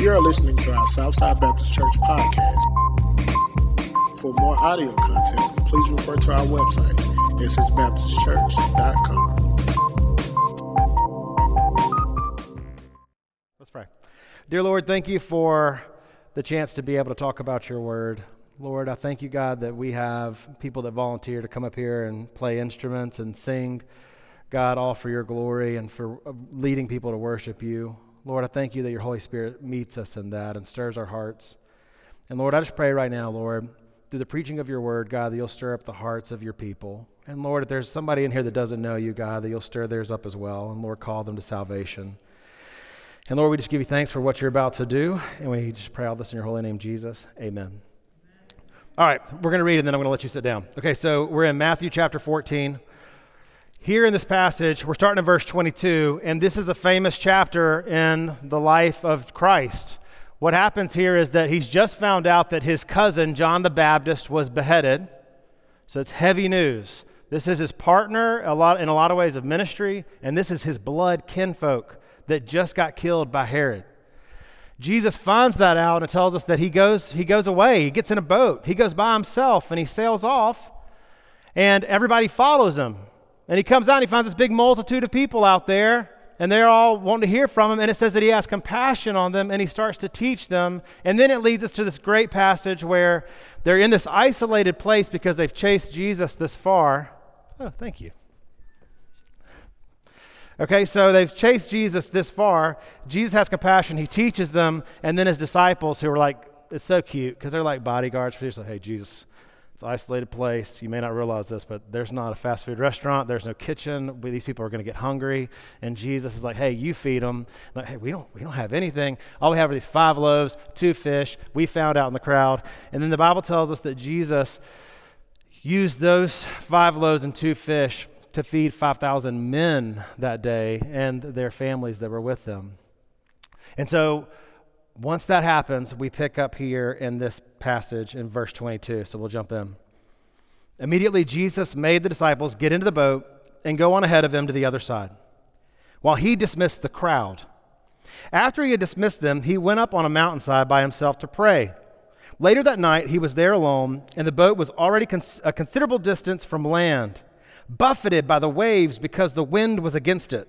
You are listening to our Southside Baptist Church podcast. For more audio content, please refer to our website, ssbaptistchurch.com. Let's pray. Dear Lord, thank you for the chance to be able to talk about your word. Lord, I thank you, God, that we have people that volunteer to come up here and play instruments and sing, God, all for your glory and for uh, leading people to worship you. Lord, I thank you that your Holy Spirit meets us in that and stirs our hearts. And Lord, I just pray right now, Lord, through the preaching of your word, God, that you'll stir up the hearts of your people. And Lord, if there's somebody in here that doesn't know you, God, that you'll stir theirs up as well. And Lord, call them to salvation. And Lord, we just give you thanks for what you're about to do. And we just pray all this in your holy name, Jesus. Amen. All right, we're going to read and then I'm going to let you sit down. Okay, so we're in Matthew chapter 14. Here in this passage, we're starting in verse 22, and this is a famous chapter in the life of Christ. What happens here is that he's just found out that his cousin, John the Baptist, was beheaded. So it's heavy news. This is his partner a lot, in a lot of ways of ministry, and this is his blood kinfolk that just got killed by Herod. Jesus finds that out and tells us that he goes, he goes away. He gets in a boat. He goes by himself and he sails off, and everybody follows him. And he comes out and he finds this big multitude of people out there, and they're all wanting to hear from him. And it says that he has compassion on them and he starts to teach them. And then it leads us to this great passage where they're in this isolated place because they've chased Jesus this far. Oh, thank you. Okay, so they've chased Jesus this far. Jesus has compassion. He teaches them, and then his disciples, who are like, it's so cute because they're like bodyguards for Jesus. Like, hey, Jesus, it's an isolated place. You may not realize this, but there's not a fast food restaurant. There's no kitchen. These people are going to get hungry. And Jesus is like, hey, you feed them. Like, hey, we don't, we don't have anything. All we have are these five loaves, two fish. We found out in the crowd. And then the Bible tells us that Jesus used those five loaves and two fish to feed 5,000 men that day and their families that were with them. And so once that happens, we pick up here in this passage in verse 22. So we'll jump in. Immediately, Jesus made the disciples get into the boat and go on ahead of him to the other side, while he dismissed the crowd. After he had dismissed them, he went up on a mountainside by himself to pray. Later that night, he was there alone, and the boat was already cons- a considerable distance from land, buffeted by the waves because the wind was against it.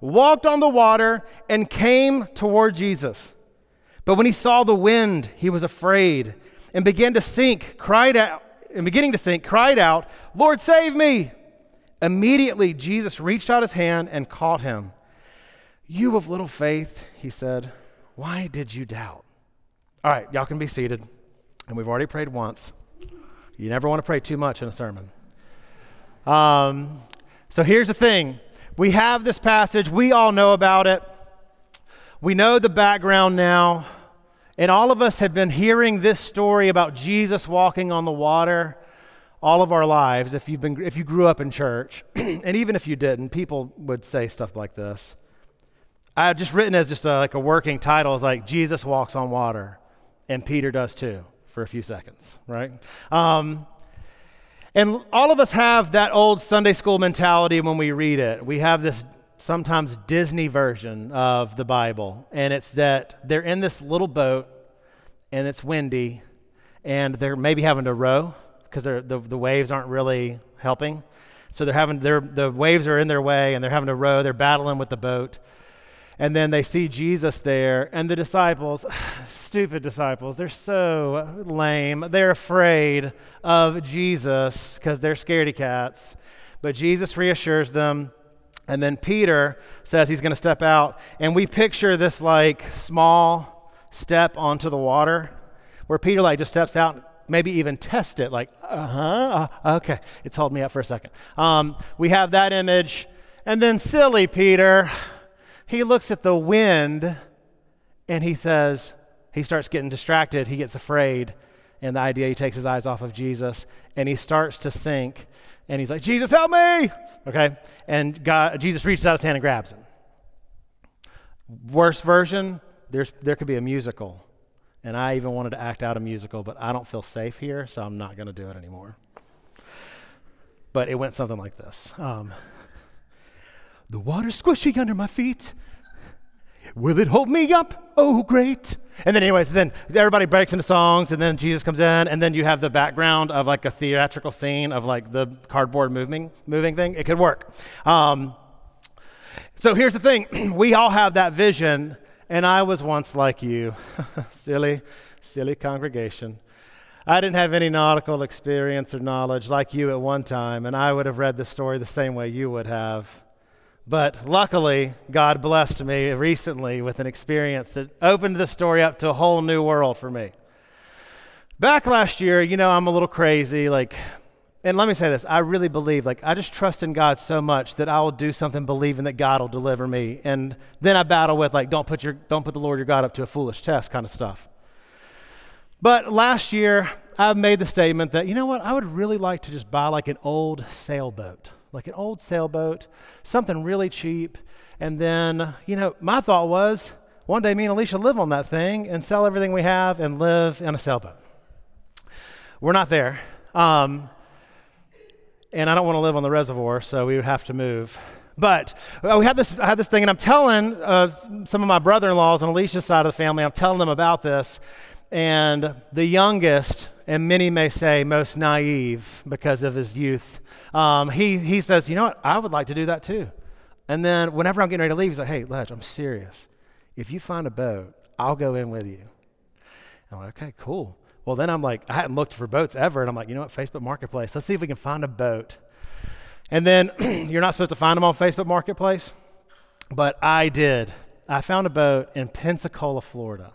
walked on the water, and came toward Jesus. But when he saw the wind, he was afraid and began to sink, cried out, and beginning to sink, cried out, Lord, save me. Immediately, Jesus reached out his hand and caught him. You of little faith, he said, why did you doubt? All right, y'all can be seated. And we've already prayed once. You never want to pray too much in a sermon. Um, so here's the thing we have this passage, we all know about it. We know the background now. And all of us have been hearing this story about Jesus walking on the water all of our lives if you've been if you grew up in church. and even if you didn't, people would say stuff like this. I have just written as just a, like a working title is like Jesus walks on water and Peter does too for a few seconds, right? Um, and all of us have that old Sunday school mentality when we read it. We have this sometimes Disney version of the Bible, and it's that they're in this little boat and it's windy, and they're maybe having to row because the, the waves aren't really helping. So they're having, they're, the waves are in their way and they're having to row, they're battling with the boat. And then they see Jesus there, and the disciples, stupid disciples, they're so lame. They're afraid of Jesus because they're scaredy cats. But Jesus reassures them. And then Peter says he's going to step out. And we picture this like small step onto the water where Peter like just steps out maybe even test it like uh-huh uh, okay it's held me up for a second um, we have that image and then silly peter he looks at the wind and he says, he starts getting distracted. He gets afraid. And the idea, he takes his eyes off of Jesus and he starts to sink. And he's like, Jesus, help me. Okay. And God, Jesus reaches out his hand and grabs him. Worst version, there's, there could be a musical. And I even wanted to act out a musical, but I don't feel safe here, so I'm not going to do it anymore. But it went something like this um, The water's squishy under my feet. Will it hold me up? Oh, great. And then, anyways, then everybody breaks into songs, and then Jesus comes in, and then you have the background of like a theatrical scene of like the cardboard moving, moving thing. It could work. Um, so here's the thing we all have that vision, and I was once like you. silly, silly congregation. I didn't have any nautical experience or knowledge like you at one time, and I would have read the story the same way you would have. But luckily, God blessed me recently with an experience that opened the story up to a whole new world for me. Back last year, you know, I'm a little crazy. Like, and let me say this I really believe, like, I just trust in God so much that I will do something believing that God will deliver me. And then I battle with, like, don't put, your, don't put the Lord your God up to a foolish test kind of stuff. But last year, I made the statement that, you know what, I would really like to just buy like an old sailboat like an old sailboat, something really cheap. And then, you know, my thought was one day me and Alicia live on that thing and sell everything we have and live in a sailboat. We're not there. Um, and I don't want to live on the reservoir, so we would have to move. But uh, we had this, I had this thing, and I'm telling uh, some of my brother in laws on Alicia's side of the family, I'm telling them about this. And the youngest, and many may say most naive because of his youth, um, he, he says, You know what? I would like to do that too. And then whenever I'm getting ready to leave, he's like, Hey, Ledge, I'm serious. If you find a boat, I'll go in with you. I'm like, Okay, cool. Well, then I'm like, I hadn't looked for boats ever. And I'm like, You know what? Facebook Marketplace, let's see if we can find a boat. And then you're not supposed to find them on Facebook Marketplace, but I did. I found a boat in Pensacola, Florida.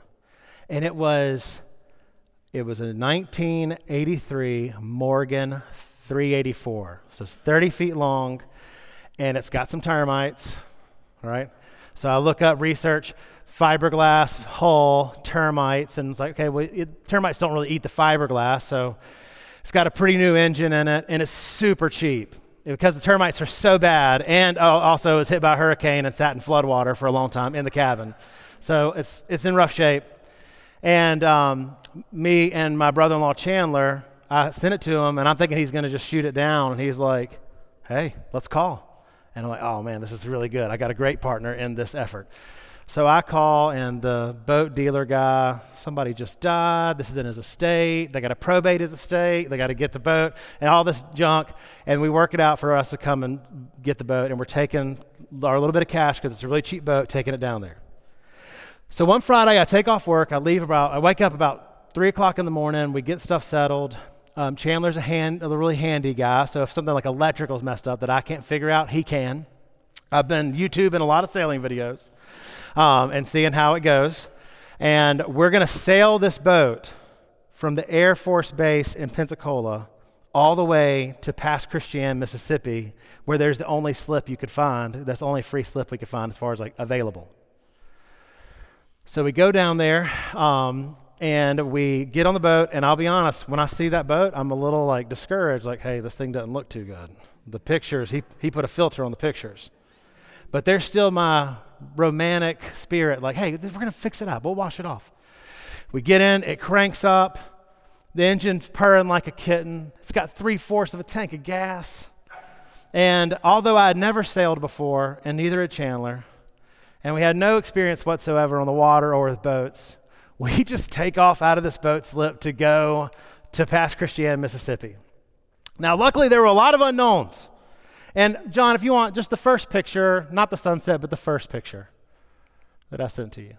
And it was it was a 1983 Morgan 384. So it's 30 feet long, and it's got some termites, right? So I look up research, fiberglass hull, termites, and it's like, okay, well, it, termites don't really eat the fiberglass, so it's got a pretty new engine in it, and it's super cheap because the termites are so bad, and oh, also it was hit by a hurricane and sat in floodwater for a long time in the cabin. So it's, it's in rough shape. And um, me and my brother in law Chandler, I sent it to him, and I'm thinking he's going to just shoot it down. And he's like, hey, let's call. And I'm like, oh man, this is really good. I got a great partner in this effort. So I call, and the boat dealer guy, somebody just died. This is in his estate. They got to probate his estate. They got to get the boat and all this junk. And we work it out for us to come and get the boat. And we're taking our little bit of cash because it's a really cheap boat, taking it down there. So one Friday, I take off work. I leave about, I wake up about three o'clock in the morning. We get stuff settled. Um, Chandler's a, hand, a really handy guy, so if something like electrical's messed up that I can't figure out, he can. I've been YouTubing a lot of sailing videos um, and seeing how it goes. And we're going to sail this boat from the Air Force Base in Pensacola all the way to Pass Christian, Mississippi, where there's the only slip you could find. That's the only free slip we could find as far as like available. So we go down there, um, and we get on the boat and i'll be honest when i see that boat i'm a little like discouraged like hey this thing doesn't look too good. The pictures he, he put a filter on the pictures. But there's still my romantic spirit like hey we're going to fix it up. We'll wash it off. We get in it cranks up. The engine's purring like a kitten. It's got three-fourths of a tank of gas. And although i had never sailed before and neither had chandler and we had no experience whatsoever on the water or with boats we just take off out of this boat slip to go to Pass Christian, Mississippi. Now, luckily, there were a lot of unknowns. And, John, if you want just the first picture, not the sunset, but the first picture that I sent to you.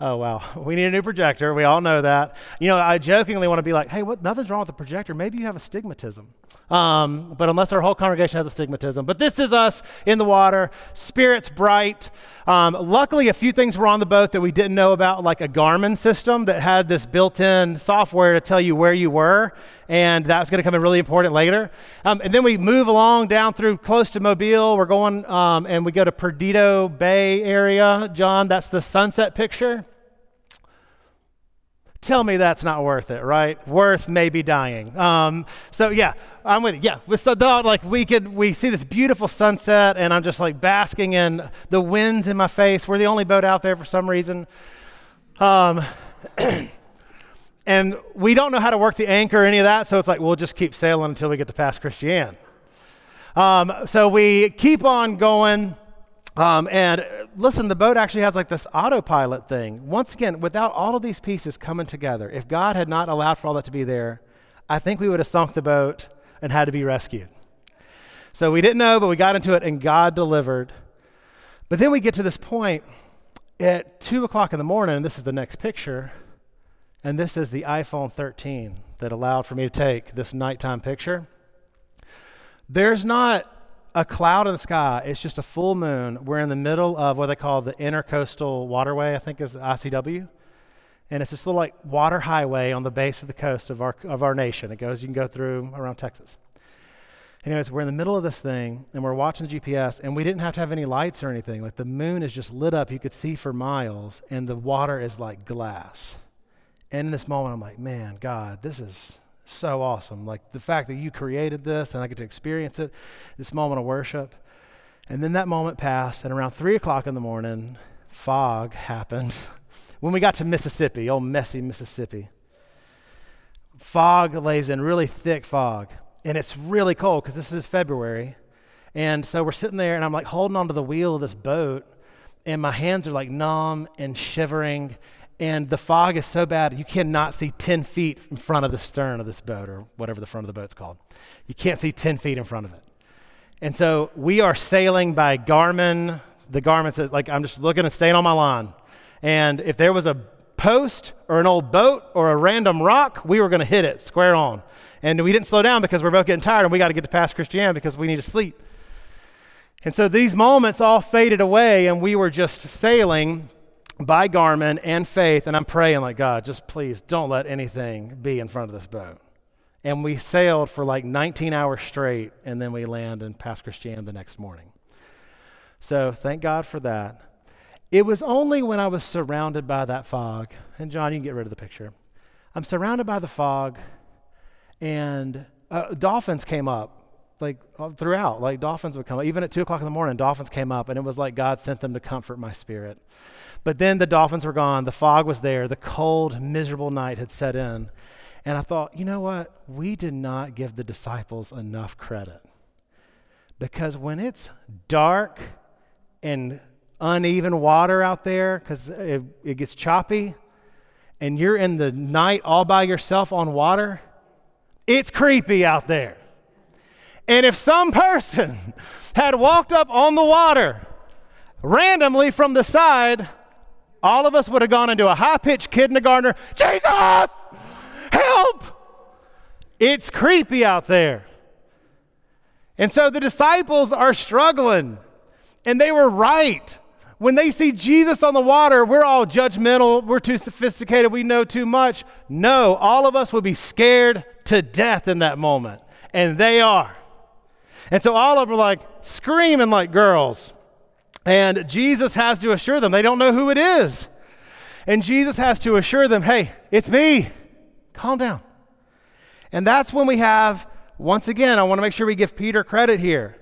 Oh, wow. We need a new projector. We all know that. You know, I jokingly want to be like, hey, what, nothing's wrong with the projector. Maybe you have astigmatism. Um, but unless our whole congregation has astigmatism. But this is us in the water, spirits bright. Um, luckily, a few things were on the boat that we didn't know about, like a Garmin system that had this built in software to tell you where you were. And that's going to come in really important later. Um, and then we move along down through close to Mobile. We're going um, and we go to Perdido Bay area. John, that's the sunset picture. Tell me that's not worth it, right? Worth maybe dying. Um, so yeah, I'm with you. Yeah, with the dog, like we can we see this beautiful sunset, and I'm just like basking in the winds in my face. We're the only boat out there for some reason. Um, and we don't know how to work the anchor or any of that, so it's like we'll just keep sailing until we get to Pass Christian. Um, so we keep on going. Um, and listen, the boat actually has like this autopilot thing. Once again, without all of these pieces coming together, if God had not allowed for all that to be there, I think we would have sunk the boat and had to be rescued. So we didn't know, but we got into it and God delivered. But then we get to this point at 2 o'clock in the morning. This is the next picture. And this is the iPhone 13 that allowed for me to take this nighttime picture. There's not a cloud in the sky. It's just a full moon. We're in the middle of what they call the intercoastal waterway, I think is ICW. And it's this little like water highway on the base of the coast of our, of our nation. It goes, you can go through around Texas. Anyways, we're in the middle of this thing and we're watching the GPS and we didn't have to have any lights or anything. Like the moon is just lit up. You could see for miles and the water is like glass. And in this moment, I'm like, man, God, this is so awesome. Like the fact that you created this and I get to experience it, this moment of worship. And then that moment passed, and around three o'clock in the morning, fog happened. when we got to Mississippi, old messy Mississippi, fog lays in, really thick fog. And it's really cold because this is February. And so we're sitting there, and I'm like holding onto the wheel of this boat, and my hands are like numb and shivering and the fog is so bad you cannot see 10 feet in front of the stern of this boat or whatever the front of the boat's called. You can't see 10 feet in front of it. And so we are sailing by Garmin. The Garmin says, like, I'm just looking and staying on my line. And if there was a post or an old boat or a random rock, we were going to hit it square on. And we didn't slow down because we're both getting tired and we got to get to Pass Christian because we need to sleep. And so these moments all faded away and we were just sailing by Garmin and faith, and I'm praying, like, God, just please don't let anything be in front of this boat. And we sailed for like 19 hours straight, and then we land in Pass Christian the next morning. So thank God for that. It was only when I was surrounded by that fog, and John, you can get rid of the picture. I'm surrounded by the fog, and uh, dolphins came up like throughout. Like dolphins would come up. Even at 2 o'clock in the morning, dolphins came up, and it was like God sent them to comfort my spirit. But then the dolphins were gone, the fog was there, the cold, miserable night had set in. And I thought, you know what? We did not give the disciples enough credit. Because when it's dark and uneven water out there, because it, it gets choppy, and you're in the night all by yourself on water, it's creepy out there. And if some person had walked up on the water randomly from the side, all of us would have gone into a high pitched kindergartner, Jesus, help! It's creepy out there. And so the disciples are struggling, and they were right. When they see Jesus on the water, we're all judgmental, we're too sophisticated, we know too much. No, all of us would be scared to death in that moment, and they are. And so all of them are like screaming like girls. And Jesus has to assure them, they don't know who it is. And Jesus has to assure them, hey, it's me. Calm down. And that's when we have, once again, I want to make sure we give Peter credit here.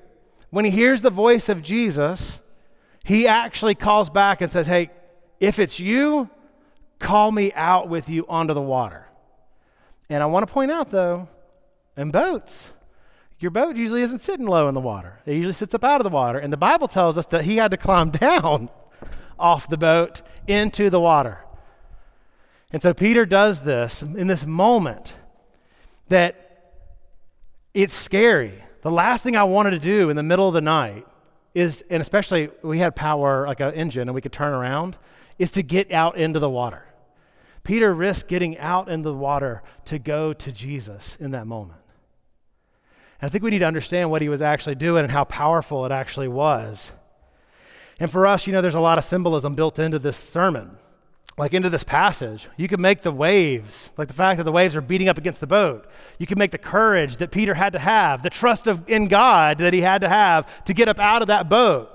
When he hears the voice of Jesus, he actually calls back and says, hey, if it's you, call me out with you onto the water. And I want to point out, though, in boats, your boat usually isn't sitting low in the water. It usually sits up out of the water. And the Bible tells us that he had to climb down off the boat into the water. And so Peter does this in this moment that it's scary. The last thing I wanted to do in the middle of the night is, and especially we had power like an engine and we could turn around, is to get out into the water. Peter risked getting out into the water to go to Jesus in that moment. And I think we need to understand what he was actually doing and how powerful it actually was. And for us, you know, there's a lot of symbolism built into this sermon, like into this passage. You could make the waves, like the fact that the waves are beating up against the boat. You could make the courage that Peter had to have, the trust of, in God that he had to have to get up out of that boat.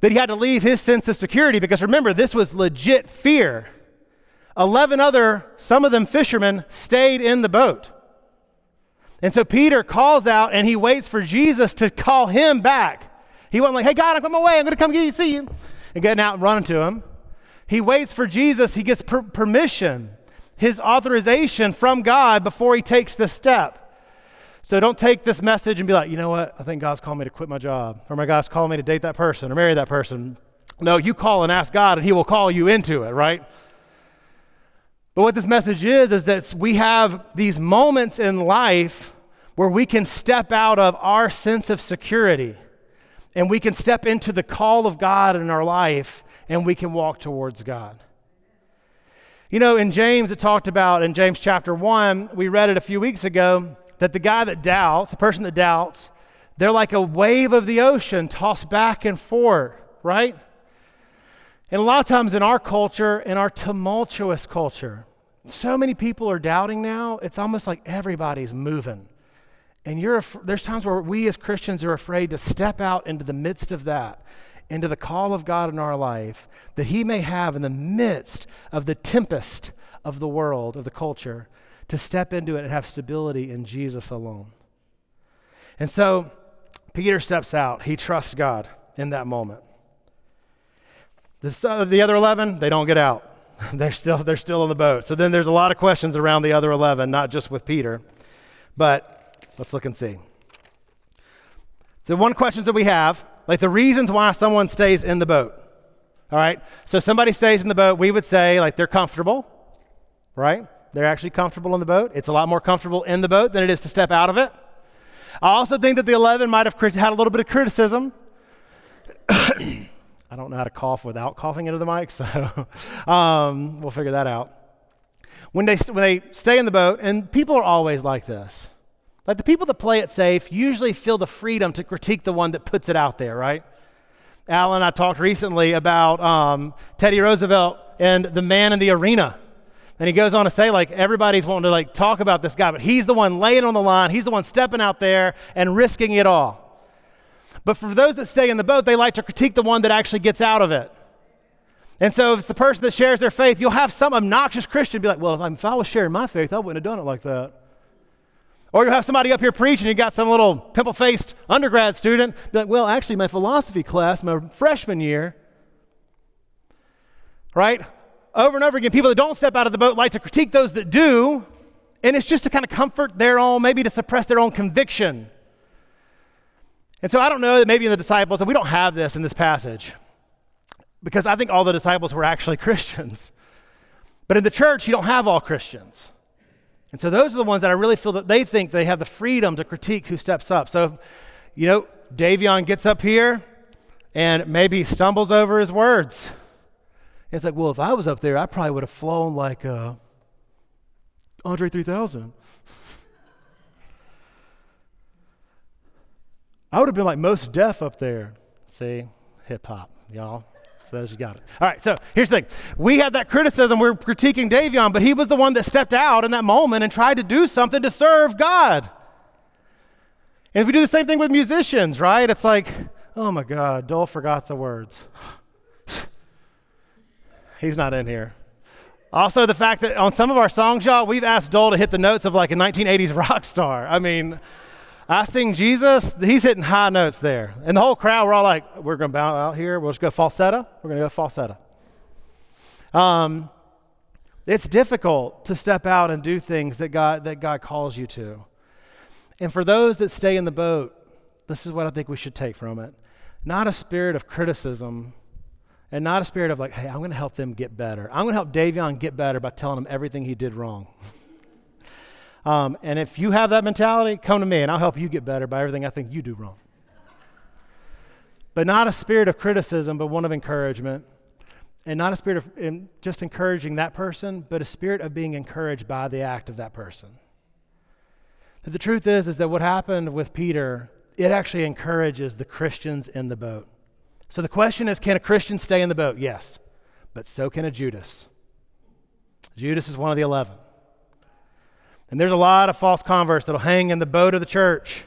That he had to leave his sense of security because remember, this was legit fear 11 other, some of them fishermen, stayed in the boat. And so Peter calls out and he waits for Jesus to call him back. He wasn't like, hey, God, I'm on my way. I'm going to come get you, see you. And getting out and running to him. He waits for Jesus. He gets per- permission, his authorization from God before he takes the step. So don't take this message and be like, you know what? I think God's calling me to quit my job, or my God's calling me to date that person or marry that person. No, you call and ask God, and He will call you into it, right? But what this message is, is that we have these moments in life where we can step out of our sense of security and we can step into the call of God in our life and we can walk towards God. You know, in James, it talked about in James chapter 1, we read it a few weeks ago, that the guy that doubts, the person that doubts, they're like a wave of the ocean tossed back and forth, right? And a lot of times in our culture, in our tumultuous culture, so many people are doubting now, it's almost like everybody's moving. And you're there's times where we as Christians are afraid to step out into the midst of that, into the call of God in our life that He may have in the midst of the tempest of the world, of the culture, to step into it and have stability in Jesus alone. And so Peter steps out. He trusts God in that moment. The, uh, the other 11, they don't get out. they're, still, they're still in the boat. So then there's a lot of questions around the other 11, not just with Peter. But let's look and see. The one questions that we have, like the reasons why someone stays in the boat. All right? So somebody stays in the boat, we would say like they're comfortable, right? They're actually comfortable in the boat. It's a lot more comfortable in the boat than it is to step out of it. I also think that the 11 might have had a little bit of criticism. I don't know how to cough without coughing into the mic, so um, we'll figure that out. When they, when they stay in the boat, and people are always like this. Like the people that play it safe usually feel the freedom to critique the one that puts it out there, right? Alan I talked recently about um, Teddy Roosevelt and the man in the arena. And he goes on to say, like, everybody's wanting to like talk about this guy, but he's the one laying on the line. He's the one stepping out there and risking it all. But for those that stay in the boat, they like to critique the one that actually gets out of it. And so if it's the person that shares their faith, you'll have some obnoxious Christian be like, well, if I was sharing my faith, I wouldn't have done it like that. Or you'll have somebody up here preaching, you got some little pimple faced undergrad student be like, well, actually, my philosophy class, my freshman year, right? over and over again, people that don't step out of the boat like to critique those that do, and it's just to kind of comfort their own, maybe to suppress their own conviction. And so I don't know that maybe in the disciples, and we don't have this in this passage, because I think all the disciples were actually Christians. But in the church, you don't have all Christians. And so those are the ones that I really feel that they think they have the freedom to critique who steps up. So, you know, Davion gets up here and maybe stumbles over his words. It's like, well, if I was up there, I probably would have flown like uh, Andre 3000. I would have been like Mos Def up there. See, hip hop, y'all. So those you got it. All right, so here's the thing. We have that criticism. We're critiquing Davion, but he was the one that stepped out in that moment and tried to do something to serve God. And we do the same thing with musicians, right? It's like, oh my God, Dole forgot the words. He's not in here. Also, the fact that on some of our songs, y'all, we've asked Dole to hit the notes of like a 1980s rock star. I mean, I sing Jesus, he's hitting high notes there. And the whole crowd, we're all like, we're going to bow out here. We'll just go falsetto. We're going to go falsetto. Um, it's difficult to step out and do things that God, that God calls you to. And for those that stay in the boat, this is what I think we should take from it. Not a spirit of criticism, and not a spirit of like, hey, I'm going to help them get better. I'm going to help Davion get better by telling him everything he did wrong. um, and if you have that mentality, come to me and I'll help you get better by everything I think you do wrong. But not a spirit of criticism, but one of encouragement. And not a spirit of just encouraging that person, but a spirit of being encouraged by the act of that person. But the truth is, is that what happened with Peter, it actually encourages the Christians in the boat. So the question is can a Christian stay in the boat? Yes, but so can a Judas. Judas is one of the 11. And there's a lot of false converts that'll hang in the boat of the church.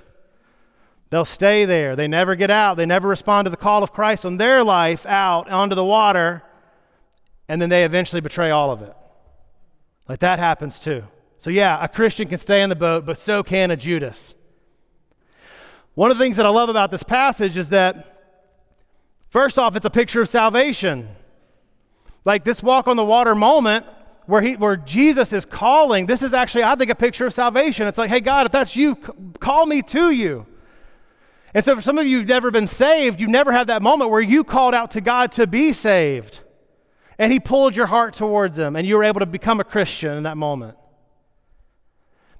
They'll stay there. They never get out. They never respond to the call of Christ on their life out onto the water. And then they eventually betray all of it. Like that happens too. So, yeah, a Christian can stay in the boat, but so can a Judas. One of the things that I love about this passage is that, first off, it's a picture of salvation. Like this walk on the water moment where, he, where Jesus is calling, this is actually, I think, a picture of salvation. It's like, hey, God, if that's you, call me to you. And so, for some of you who've never been saved, you've never had that moment where you called out to God to be saved. And He pulled your heart towards Him, and you were able to become a Christian in that moment.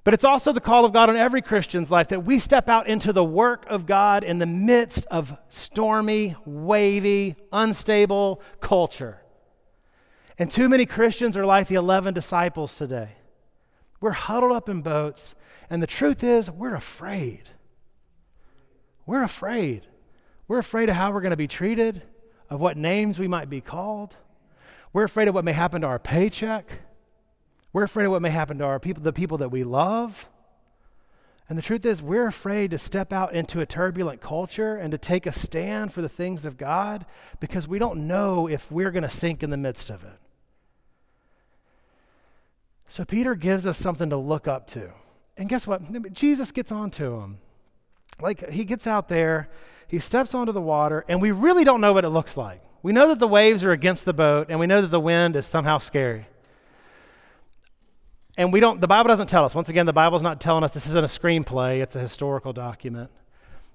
But it's also the call of God on every Christian's life that we step out into the work of God in the midst of stormy, wavy, unstable culture. And too many Christians are like the 11 disciples today. We're huddled up in boats, and the truth is, we're afraid. We're afraid. We're afraid of how we're going to be treated, of what names we might be called. We're afraid of what may happen to our paycheck. We're afraid of what may happen to our people, the people that we love. And the truth is, we're afraid to step out into a turbulent culture and to take a stand for the things of God because we don't know if we're going to sink in the midst of it. So Peter gives us something to look up to. And guess what? Jesus gets onto him. Like he gets out there, he steps onto the water, and we really don't know what it looks like. We know that the waves are against the boat, and we know that the wind is somehow scary. And we don't, the Bible doesn't tell us. Once again, the Bible's not telling us this isn't a screenplay, it's a historical document.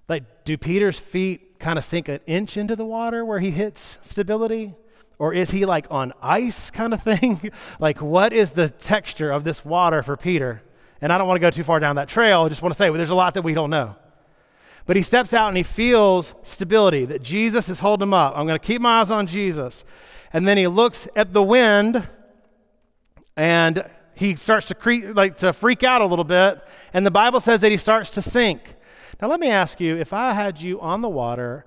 Like, do Peter's feet kind of sink an inch into the water where he hits stability? Or is he like on ice kind of thing? like, what is the texture of this water for Peter? And I don't want to go too far down that trail. I just want to say well, there's a lot that we don't know. But he steps out and he feels stability, that Jesus is holding him up. I'm going to keep my eyes on Jesus. And then he looks at the wind and he starts to, cre- like, to freak out a little bit. And the Bible says that he starts to sink. Now, let me ask you if I had you on the water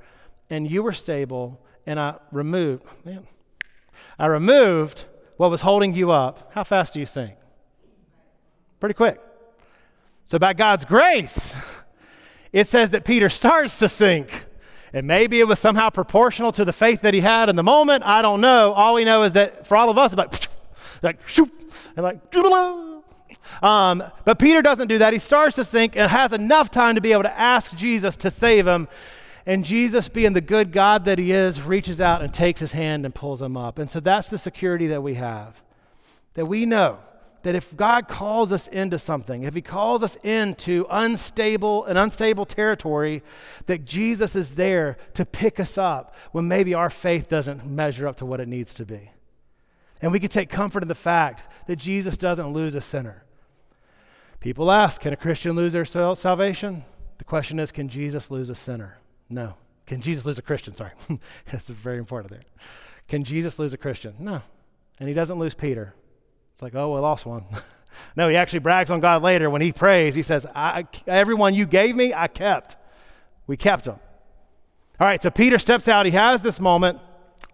and you were stable and I removed, man, I removed what was holding you up, how fast do you sink? Pretty quick. So, by God's grace, it says that Peter starts to sink. And maybe it was somehow proportional to the faith that he had in the moment. I don't know. All we know is that for all of us, like, like, shoot, and like, um, but Peter doesn't do that. He starts to sink and has enough time to be able to ask Jesus to save him. And Jesus, being the good God that he is, reaches out and takes his hand and pulls him up. And so that's the security that we have. That we know that if God calls us into something, if He calls us into unstable and unstable territory, that Jesus is there to pick us up when maybe our faith doesn't measure up to what it needs to be. And we can take comfort in the fact that Jesus doesn't lose a sinner. People ask, can a Christian lose their salvation? The question is, can Jesus lose a sinner? No. Can Jesus lose a Christian? Sorry. That's very important there. Can Jesus lose a Christian? No. And he doesn't lose Peter. It's like, oh, we lost one. no, he actually brags on God later when he prays. He says, Everyone you gave me, I kept. We kept them. All right, so Peter steps out. He has this moment.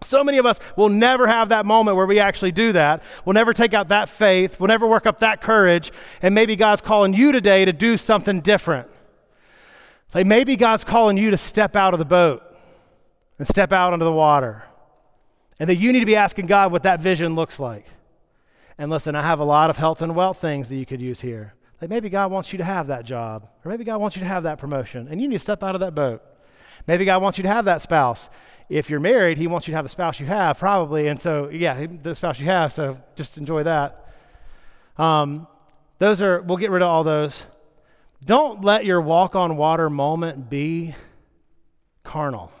So many of us will never have that moment where we actually do that. We'll never take out that faith. We'll never work up that courage. And maybe God's calling you today to do something different. Like maybe God's calling you to step out of the boat and step out onto the water. And that you need to be asking God what that vision looks like. And listen, I have a lot of health and wealth things that you could use here. Like maybe God wants you to have that job, or maybe God wants you to have that promotion, and you need to step out of that boat. Maybe God wants you to have that spouse. If you're married, He wants you to have the spouse you have, probably. And so, yeah, the spouse you have, so just enjoy that. Um, those are, we'll get rid of all those. Don't let your walk on water moment be carnal.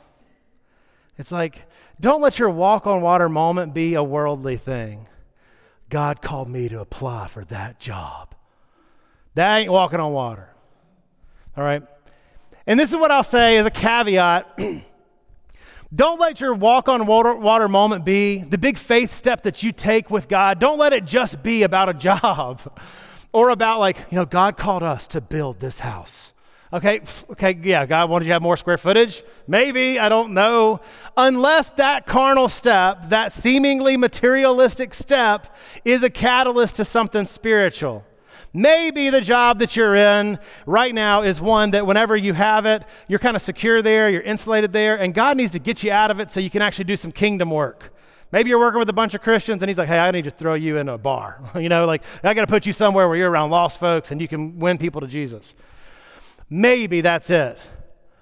It's like, don't let your walk on water moment be a worldly thing. God called me to apply for that job. That ain't walking on water. All right? And this is what I'll say as a caveat. Don't let your walk on water, water moment be the big faith step that you take with God. Don't let it just be about a job or about, like, you know, God called us to build this house. Okay, okay, yeah, God wanted you to have more square footage? Maybe, I don't know. Unless that carnal step, that seemingly materialistic step, is a catalyst to something spiritual. Maybe the job that you're in right now is one that whenever you have it, you're kind of secure there, you're insulated there, and God needs to get you out of it so you can actually do some kingdom work. Maybe you're working with a bunch of Christians and he's like, hey, I need to throw you in a bar. you know, like, I got to put you somewhere where you're around lost folks and you can win people to Jesus. Maybe that's it.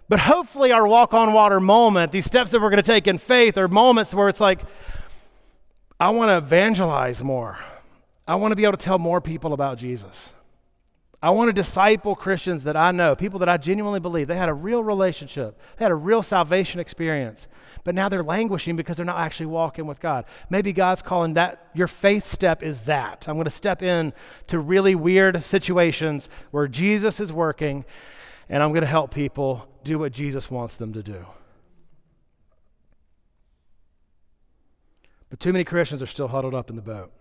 But hopefully, our walk on water moment, these steps that we're going to take in faith, are moments where it's like, I want to evangelize more. I want to be able to tell more people about Jesus. I want to disciple Christians that I know, people that I genuinely believe. They had a real relationship, they had a real salvation experience, but now they're languishing because they're not actually walking with God. Maybe God's calling that your faith step is that. I'm going to step in to really weird situations where Jesus is working, and I'm going to help people do what Jesus wants them to do. But too many Christians are still huddled up in the boat.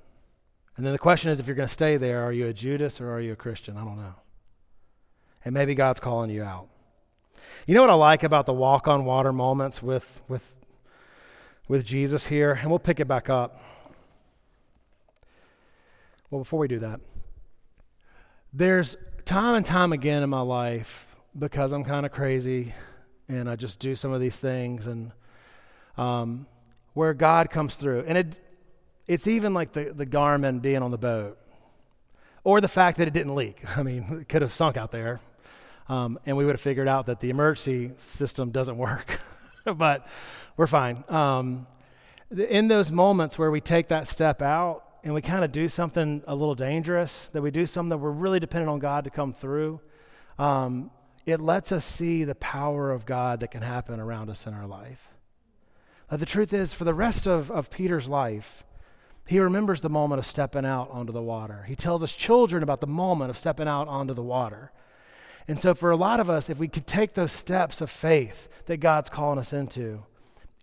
And then the question is if you're going to stay there, are you a Judas or are you a Christian? I don't know. And maybe God's calling you out. You know what I like about the walk on water moments with, with, with Jesus here? And we'll pick it back up. Well, before we do that, there's time and time again in my life because I'm kind of crazy and I just do some of these things and um, where God comes through. And it, it's even like the, the Garmin being on the boat or the fact that it didn't leak. I mean, it could have sunk out there um, and we would have figured out that the emergency system doesn't work, but we're fine. Um, in those moments where we take that step out and we kind of do something a little dangerous, that we do something that we're really dependent on God to come through, um, it lets us see the power of God that can happen around us in our life. Now, the truth is, for the rest of, of Peter's life, he remembers the moment of stepping out onto the water. He tells his children about the moment of stepping out onto the water. And so, for a lot of us, if we could take those steps of faith that God's calling us into,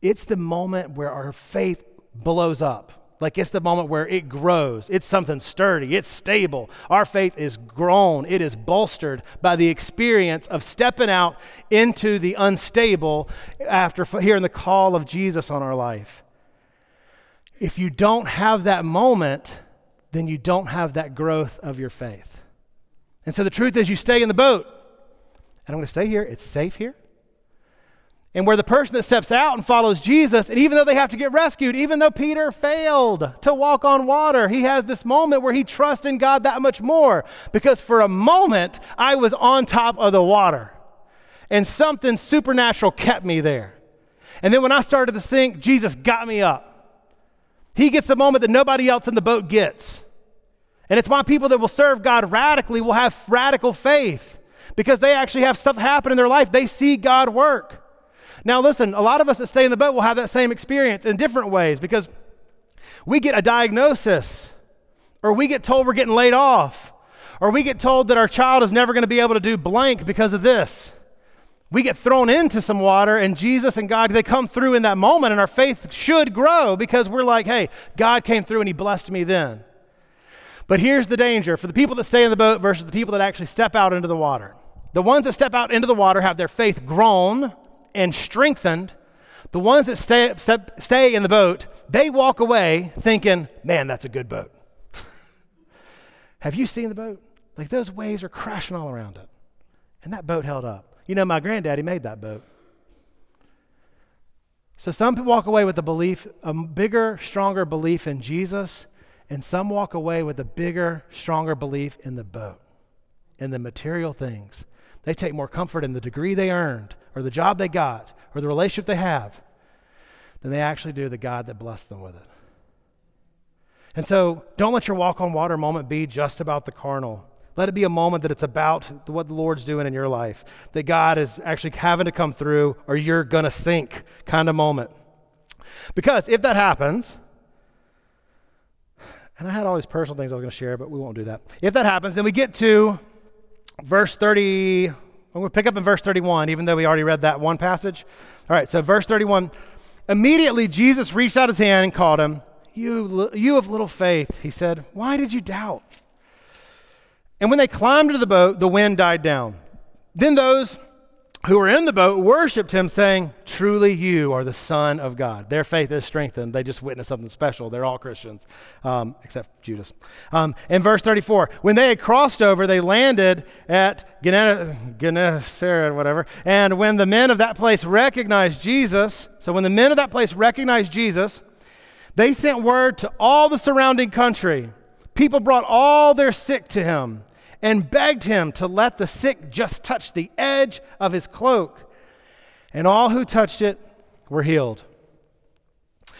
it's the moment where our faith blows up. Like it's the moment where it grows. It's something sturdy. It's stable. Our faith is grown. It is bolstered by the experience of stepping out into the unstable after hearing the call of Jesus on our life. If you don't have that moment, then you don't have that growth of your faith. And so the truth is, you stay in the boat. And I'm going to stay here. It's safe here. And where the person that steps out and follows Jesus, and even though they have to get rescued, even though Peter failed to walk on water, he has this moment where he trusts in God that much more. Because for a moment, I was on top of the water, and something supernatural kept me there. And then when I started to sink, Jesus got me up. He gets the moment that nobody else in the boat gets. And it's why people that will serve God radically will have radical faith because they actually have stuff happen in their life. They see God work. Now, listen, a lot of us that stay in the boat will have that same experience in different ways because we get a diagnosis, or we get told we're getting laid off, or we get told that our child is never going to be able to do blank because of this. We get thrown into some water, and Jesus and God, they come through in that moment, and our faith should grow because we're like, hey, God came through and He blessed me then. But here's the danger for the people that stay in the boat versus the people that actually step out into the water. The ones that step out into the water have their faith grown and strengthened. The ones that stay, step, stay in the boat, they walk away thinking, man, that's a good boat. have you seen the boat? Like those waves are crashing all around it. And that boat held up. You know, my granddaddy made that boat. So some people walk away with a belief, a bigger, stronger belief in Jesus, and some walk away with a bigger, stronger belief in the boat, in the material things. They take more comfort in the degree they earned, or the job they got, or the relationship they have, than they actually do the God that blessed them with it. And so don't let your walk on water moment be just about the carnal. Let it be a moment that it's about what the Lord's doing in your life, that God is actually having to come through or you're going to sink kind of moment. Because if that happens, and I had all these personal things I was going to share, but we won't do that. If that happens, then we get to verse 30. I'm going to pick up in verse 31, even though we already read that one passage. All right, so verse 31. Immediately, Jesus reached out his hand and called him. You, you of little faith, he said, why did you doubt? And when they climbed into the boat, the wind died down. Then those who were in the boat worshiped him, saying, Truly you are the Son of God. Their faith is strengthened. They just witnessed something special. They're all Christians, um, except Judas. Um, in verse 34, when they had crossed over, they landed at Gennesaret, whatever. And when the men of that place recognized Jesus, so when the men of that place recognized Jesus, They sent word to all the surrounding country. People brought all their sick to him and begged him to let the sick just touch the edge of his cloak. And all who touched it were healed.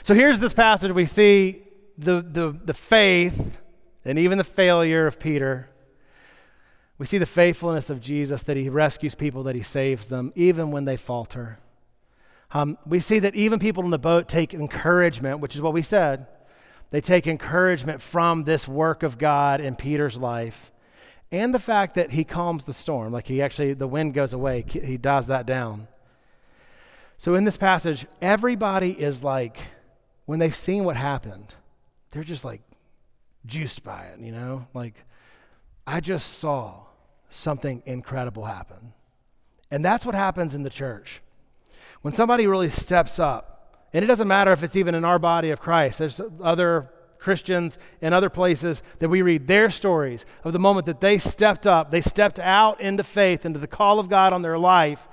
So here's this passage we see the, the, the faith and even the failure of Peter. We see the faithfulness of Jesus that he rescues people, that he saves them, even when they falter. Um, we see that even people in the boat take encouragement, which is what we said. They take encouragement from this work of God in Peter's life and the fact that he calms the storm. Like he actually, the wind goes away, he dies that down. So in this passage, everybody is like, when they've seen what happened, they're just like juiced by it, you know? Like, I just saw something incredible happen. And that's what happens in the church. When somebody really steps up, and it doesn't matter if it's even in our body of Christ, there's other Christians in other places that we read their stories of the moment that they stepped up, they stepped out into faith, into the call of God on their life.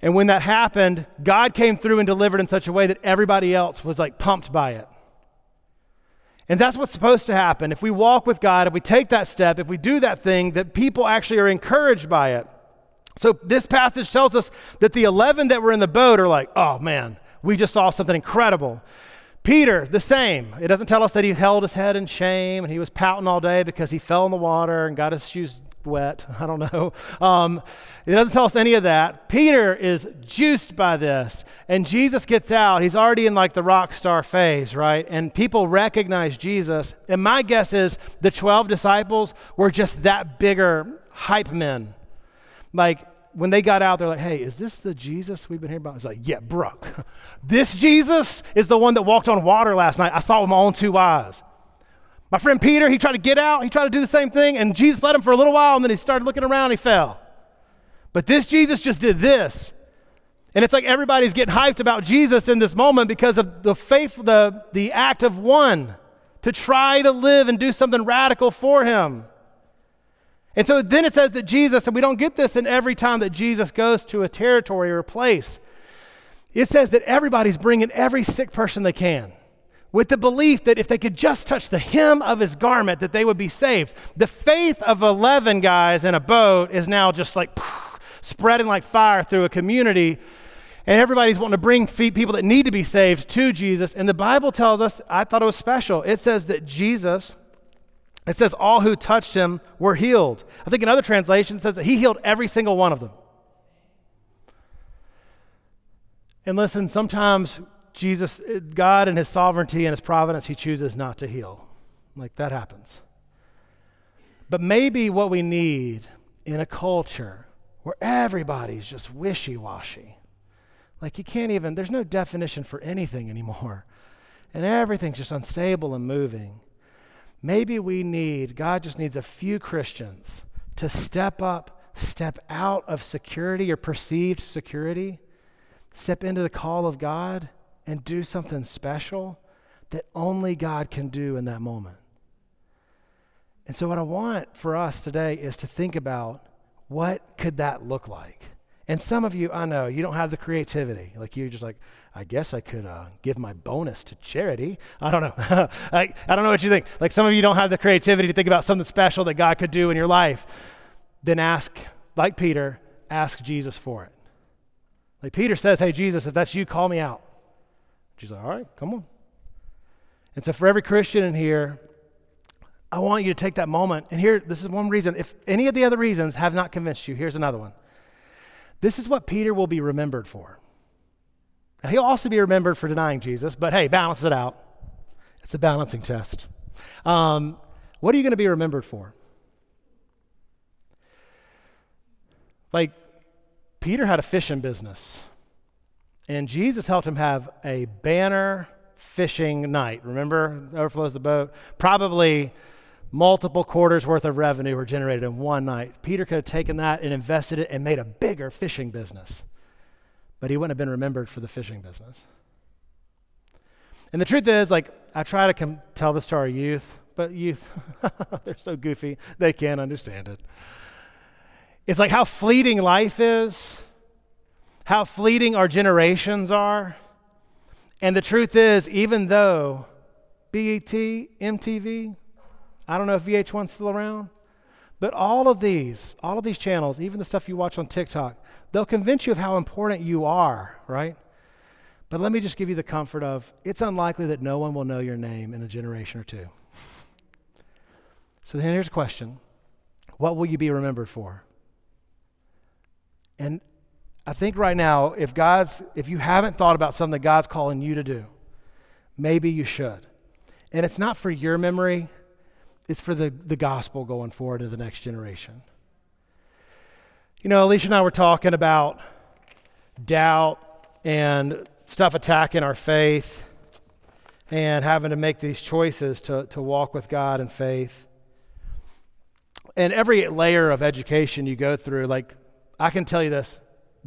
And when that happened, God came through and delivered in such a way that everybody else was like pumped by it. And that's what's supposed to happen. If we walk with God, if we take that step, if we do that thing, that people actually are encouraged by it. So this passage tells us that the 11 that were in the boat are like, oh man, we just saw something incredible. Peter, the same. It doesn't tell us that he held his head in shame and he was pouting all day because he fell in the water and got his shoes wet. I don't know. Um, it doesn't tell us any of that. Peter is juiced by this. And Jesus gets out. He's already in like the rock star phase, right? And people recognize Jesus. And my guess is the 12 disciples were just that bigger hype men like when they got out, they're like, hey, is this the Jesus we've been hearing about? It's like, yeah, bro. this Jesus is the one that walked on water last night. I saw with my own two eyes. My friend Peter, he tried to get out, he tried to do the same thing, and Jesus led him for a little while, and then he started looking around, he fell. But this Jesus just did this. And it's like everybody's getting hyped about Jesus in this moment because of the faith, the, the act of one to try to live and do something radical for him. And so then it says that Jesus, and we don't get this in every time that Jesus goes to a territory or a place, it says that everybody's bringing every sick person they can with the belief that if they could just touch the hem of his garment that they would be saved. The faith of 11 guys in a boat is now just like spreading like fire through a community. And everybody's wanting to bring people that need to be saved to jesus. And the bible tells us i thought it was special. It says that jesus it says all who touched him were healed. I think another translation says that he healed every single one of them. And listen, sometimes Jesus, God, in his sovereignty and his providence, he chooses not to heal. Like that happens. But maybe what we need in a culture where everybody's just wishy washy, like you can't even, there's no definition for anything anymore, and everything's just unstable and moving. Maybe we need, God just needs a few Christians to step up, step out of security or perceived security, step into the call of God and do something special that only God can do in that moment. And so, what I want for us today is to think about what could that look like? And some of you, I know, you don't have the creativity. Like you're just like, I guess I could uh, give my bonus to charity. I don't know. I, I don't know what you think. Like some of you don't have the creativity to think about something special that God could do in your life. Then ask, like Peter, ask Jesus for it. Like Peter says, Hey, Jesus, if that's you, call me out. Jesus, like, All right, come on. And so for every Christian in here, I want you to take that moment. And here, this is one reason. If any of the other reasons have not convinced you, here's another one. This is what Peter will be remembered for. Now, he'll also be remembered for denying Jesus, but hey, balance it out. It's a balancing test. Um, what are you going to be remembered for? Like, Peter had a fishing business, and Jesus helped him have a banner fishing night. Remember, overflows the boat? Probably multiple quarters worth of revenue were generated in one night. Peter could have taken that and invested it and made a bigger fishing business, but he wouldn't have been remembered for the fishing business. And the truth is, like, I try to com- tell this to our youth, but youth, they're so goofy, they can't understand it. It's like how fleeting life is, how fleeting our generations are. And the truth is, even though BET, MTV. I don't know if VH1's still around. But all of these, all of these channels, even the stuff you watch on TikTok, they'll convince you of how important you are, right? But let me just give you the comfort of it's unlikely that no one will know your name in a generation or two. So then here's a question What will you be remembered for? And I think right now, if God's, if you haven't thought about something that God's calling you to do, maybe you should. And it's not for your memory, it's for the, the gospel going forward to the next generation. You know, Alicia and I were talking about doubt and stuff attacking our faith and having to make these choices to, to walk with God in faith. And every layer of education you go through, like, I can tell you this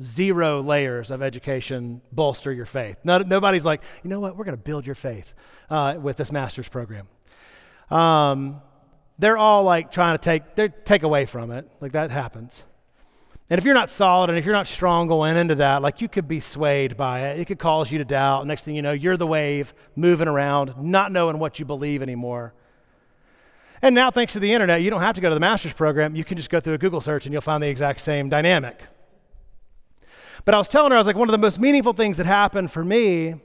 zero layers of education bolster your faith. No, nobody's like, you know what, we're going to build your faith uh, with this master's program. Um, they're all like trying to take, they take away from it. Like that happens. And if you're not solid and if you're not strong going into that, like you could be swayed by it. It could cause you to doubt. Next thing you know, you're the wave moving around, not knowing what you believe anymore. And now, thanks to the internet, you don't have to go to the master's program. You can just go through a Google search and you'll find the exact same dynamic. But I was telling her, I was like, one of the most meaningful things that happened for me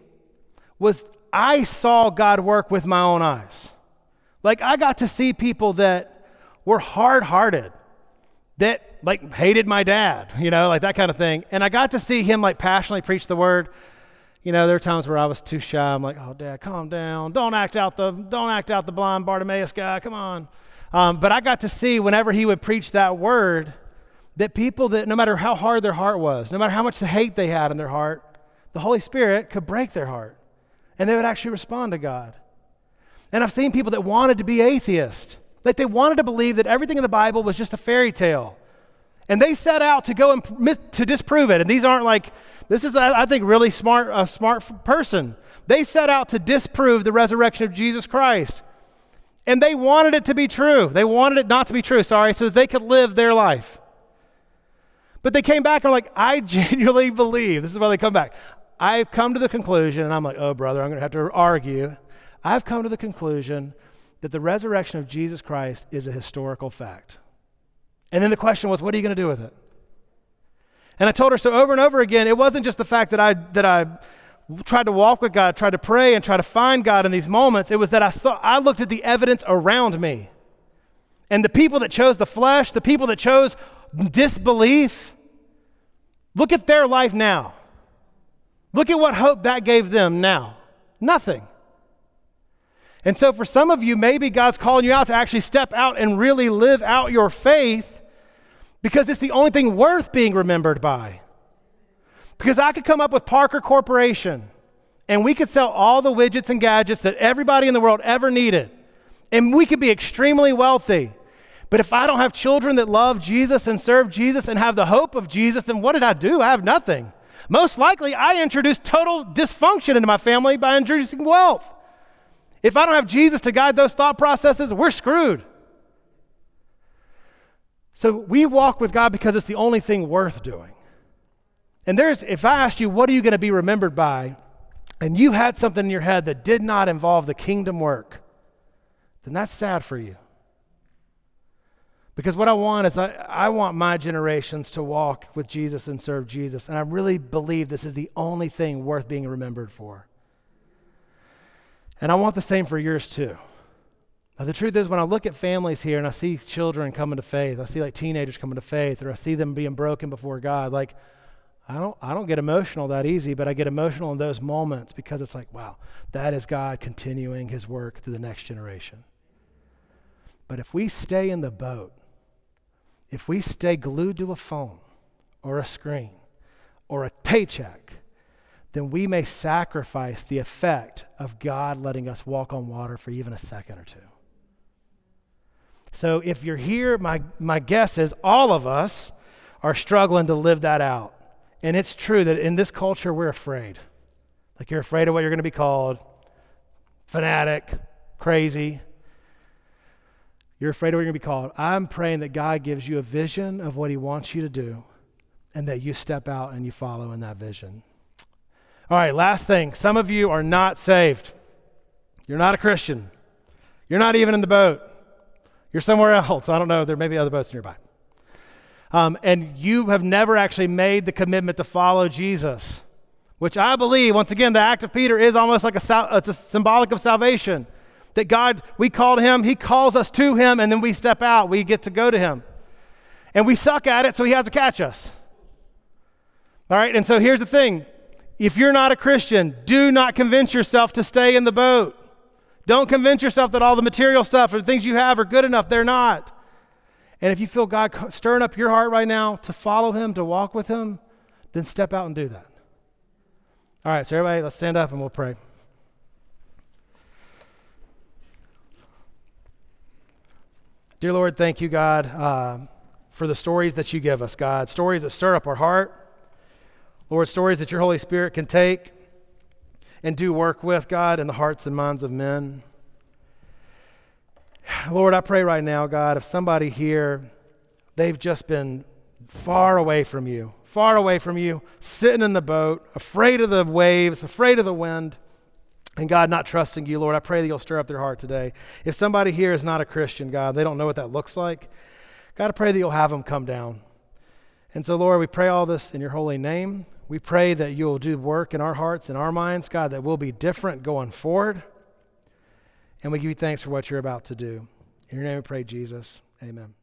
was I saw God work with my own eyes. Like, I got to see people that were hard hearted, that like hated my dad, you know, like that kind of thing. And I got to see him like passionately preach the word. You know, there are times where I was too shy. I'm like, oh, dad, calm down. Don't act out the, don't act out the blind Bartimaeus guy. Come on. Um, but I got to see whenever he would preach that word that people that no matter how hard their heart was, no matter how much the hate they had in their heart, the Holy Spirit could break their heart and they would actually respond to God. And I've seen people that wanted to be atheists. Like they wanted to believe that everything in the Bible was just a fairy tale. And they set out to go and to disprove it. And these aren't like, this is, I think, really smart, a smart person. They set out to disprove the resurrection of Jesus Christ. And they wanted it to be true. They wanted it not to be true, sorry, so that they could live their life. But they came back and were like, I genuinely believe. This is why they come back. I've come to the conclusion, and I'm like, oh, brother, I'm going to have to argue. I've come to the conclusion that the resurrection of Jesus Christ is a historical fact. And then the question was, what are you going to do with it? And I told her so over and over again, it wasn't just the fact that I, that I tried to walk with God, tried to pray, and try to find God in these moments. It was that I saw, I looked at the evidence around me. And the people that chose the flesh, the people that chose disbelief, look at their life now. Look at what hope that gave them now. Nothing. And so, for some of you, maybe God's calling you out to actually step out and really live out your faith because it's the only thing worth being remembered by. Because I could come up with Parker Corporation and we could sell all the widgets and gadgets that everybody in the world ever needed, and we could be extremely wealthy. But if I don't have children that love Jesus and serve Jesus and have the hope of Jesus, then what did I do? I have nothing. Most likely, I introduced total dysfunction into my family by introducing wealth. If I don't have Jesus to guide those thought processes, we're screwed. So we walk with God because it's the only thing worth doing. And there's, if I asked you, what are you going to be remembered by? And you had something in your head that did not involve the kingdom work, then that's sad for you. Because what I want is, I, I want my generations to walk with Jesus and serve Jesus. And I really believe this is the only thing worth being remembered for. And I want the same for yours too. Now, the truth is, when I look at families here and I see children coming to faith, I see like teenagers coming to faith, or I see them being broken before God, like, I don't, I don't get emotional that easy, but I get emotional in those moments because it's like, wow, that is God continuing his work through the next generation. But if we stay in the boat, if we stay glued to a phone or a screen or a paycheck, then we may sacrifice the effect of God letting us walk on water for even a second or two. So if you're here, my, my guess is all of us are struggling to live that out. And it's true that in this culture, we're afraid. Like you're afraid of what you're going to be called fanatic, crazy. You're afraid of what you're going to be called. I'm praying that God gives you a vision of what He wants you to do and that you step out and you follow in that vision. All right, last thing. Some of you are not saved. You're not a Christian. You're not even in the boat. You're somewhere else. I don't know. There may be other boats nearby. Um, and you have never actually made the commitment to follow Jesus, which I believe, once again, the act of Peter is almost like a, it's a symbolic of salvation. That God, we call to him, he calls us to him, and then we step out. We get to go to him. And we suck at it, so he has to catch us. All right, and so here's the thing if you're not a Christian, do not convince yourself to stay in the boat. Don't convince yourself that all the material stuff or the things you have are good enough. They're not. And if you feel God stirring up your heart right now to follow Him, to walk with Him, then step out and do that. All right, so everybody, let's stand up and we'll pray. Dear Lord, thank you, God, uh, for the stories that you give us, God. Stories that stir up our heart. Lord, stories that your Holy Spirit can take and do work with, God, in the hearts and minds of men. Lord, I pray right now, God, if somebody here, they've just been far away from you, far away from you, sitting in the boat, afraid of the waves, afraid of the wind, and God, not trusting you, Lord, I pray that you'll stir up their heart today. If somebody here is not a Christian, God, they don't know what that looks like, God, I pray that you'll have them come down. And so, Lord, we pray all this in your holy name. We pray that you'll do work in our hearts and our minds, God, that we'll be different going forward. And we give you thanks for what you're about to do. In your name we pray, Jesus. Amen.